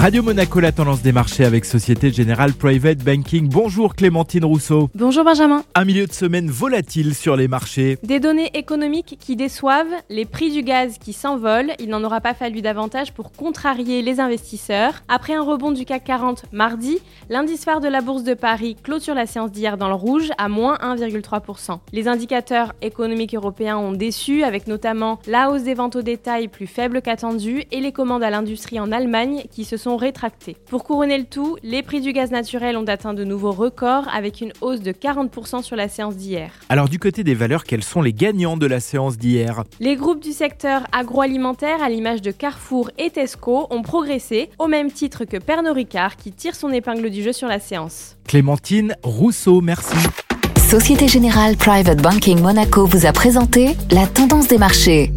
Radio Monaco, la tendance des marchés avec Société Générale Private Banking. Bonjour Clémentine Rousseau. Bonjour Benjamin. Un milieu de semaine volatile sur les marchés. Des données économiques qui déçoivent, les prix du gaz qui s'envolent, il n'en aura pas fallu davantage pour contrarier les investisseurs. Après un rebond du CAC 40 mardi, l'indice phare de la Bourse de Paris clôture la séance d'hier dans le rouge à moins 1,3%. Les indicateurs économiques européens ont déçu avec notamment la hausse des ventes au détail plus faible qu'attendue et les commandes à l'industrie en Allemagne qui se sont rétractés. Pour couronner le tout, les prix du gaz naturel ont atteint de nouveaux records avec une hausse de 40% sur la séance d'hier. Alors du côté des valeurs, quels sont les gagnants de la séance d'hier? Les groupes du secteur agroalimentaire, à l'image de Carrefour et Tesco, ont progressé, au même titre que Pernod Ricard qui tire son épingle du jeu sur la séance. Clémentine Rousseau, merci. Société Générale Private Banking Monaco vous a présenté la tendance des marchés.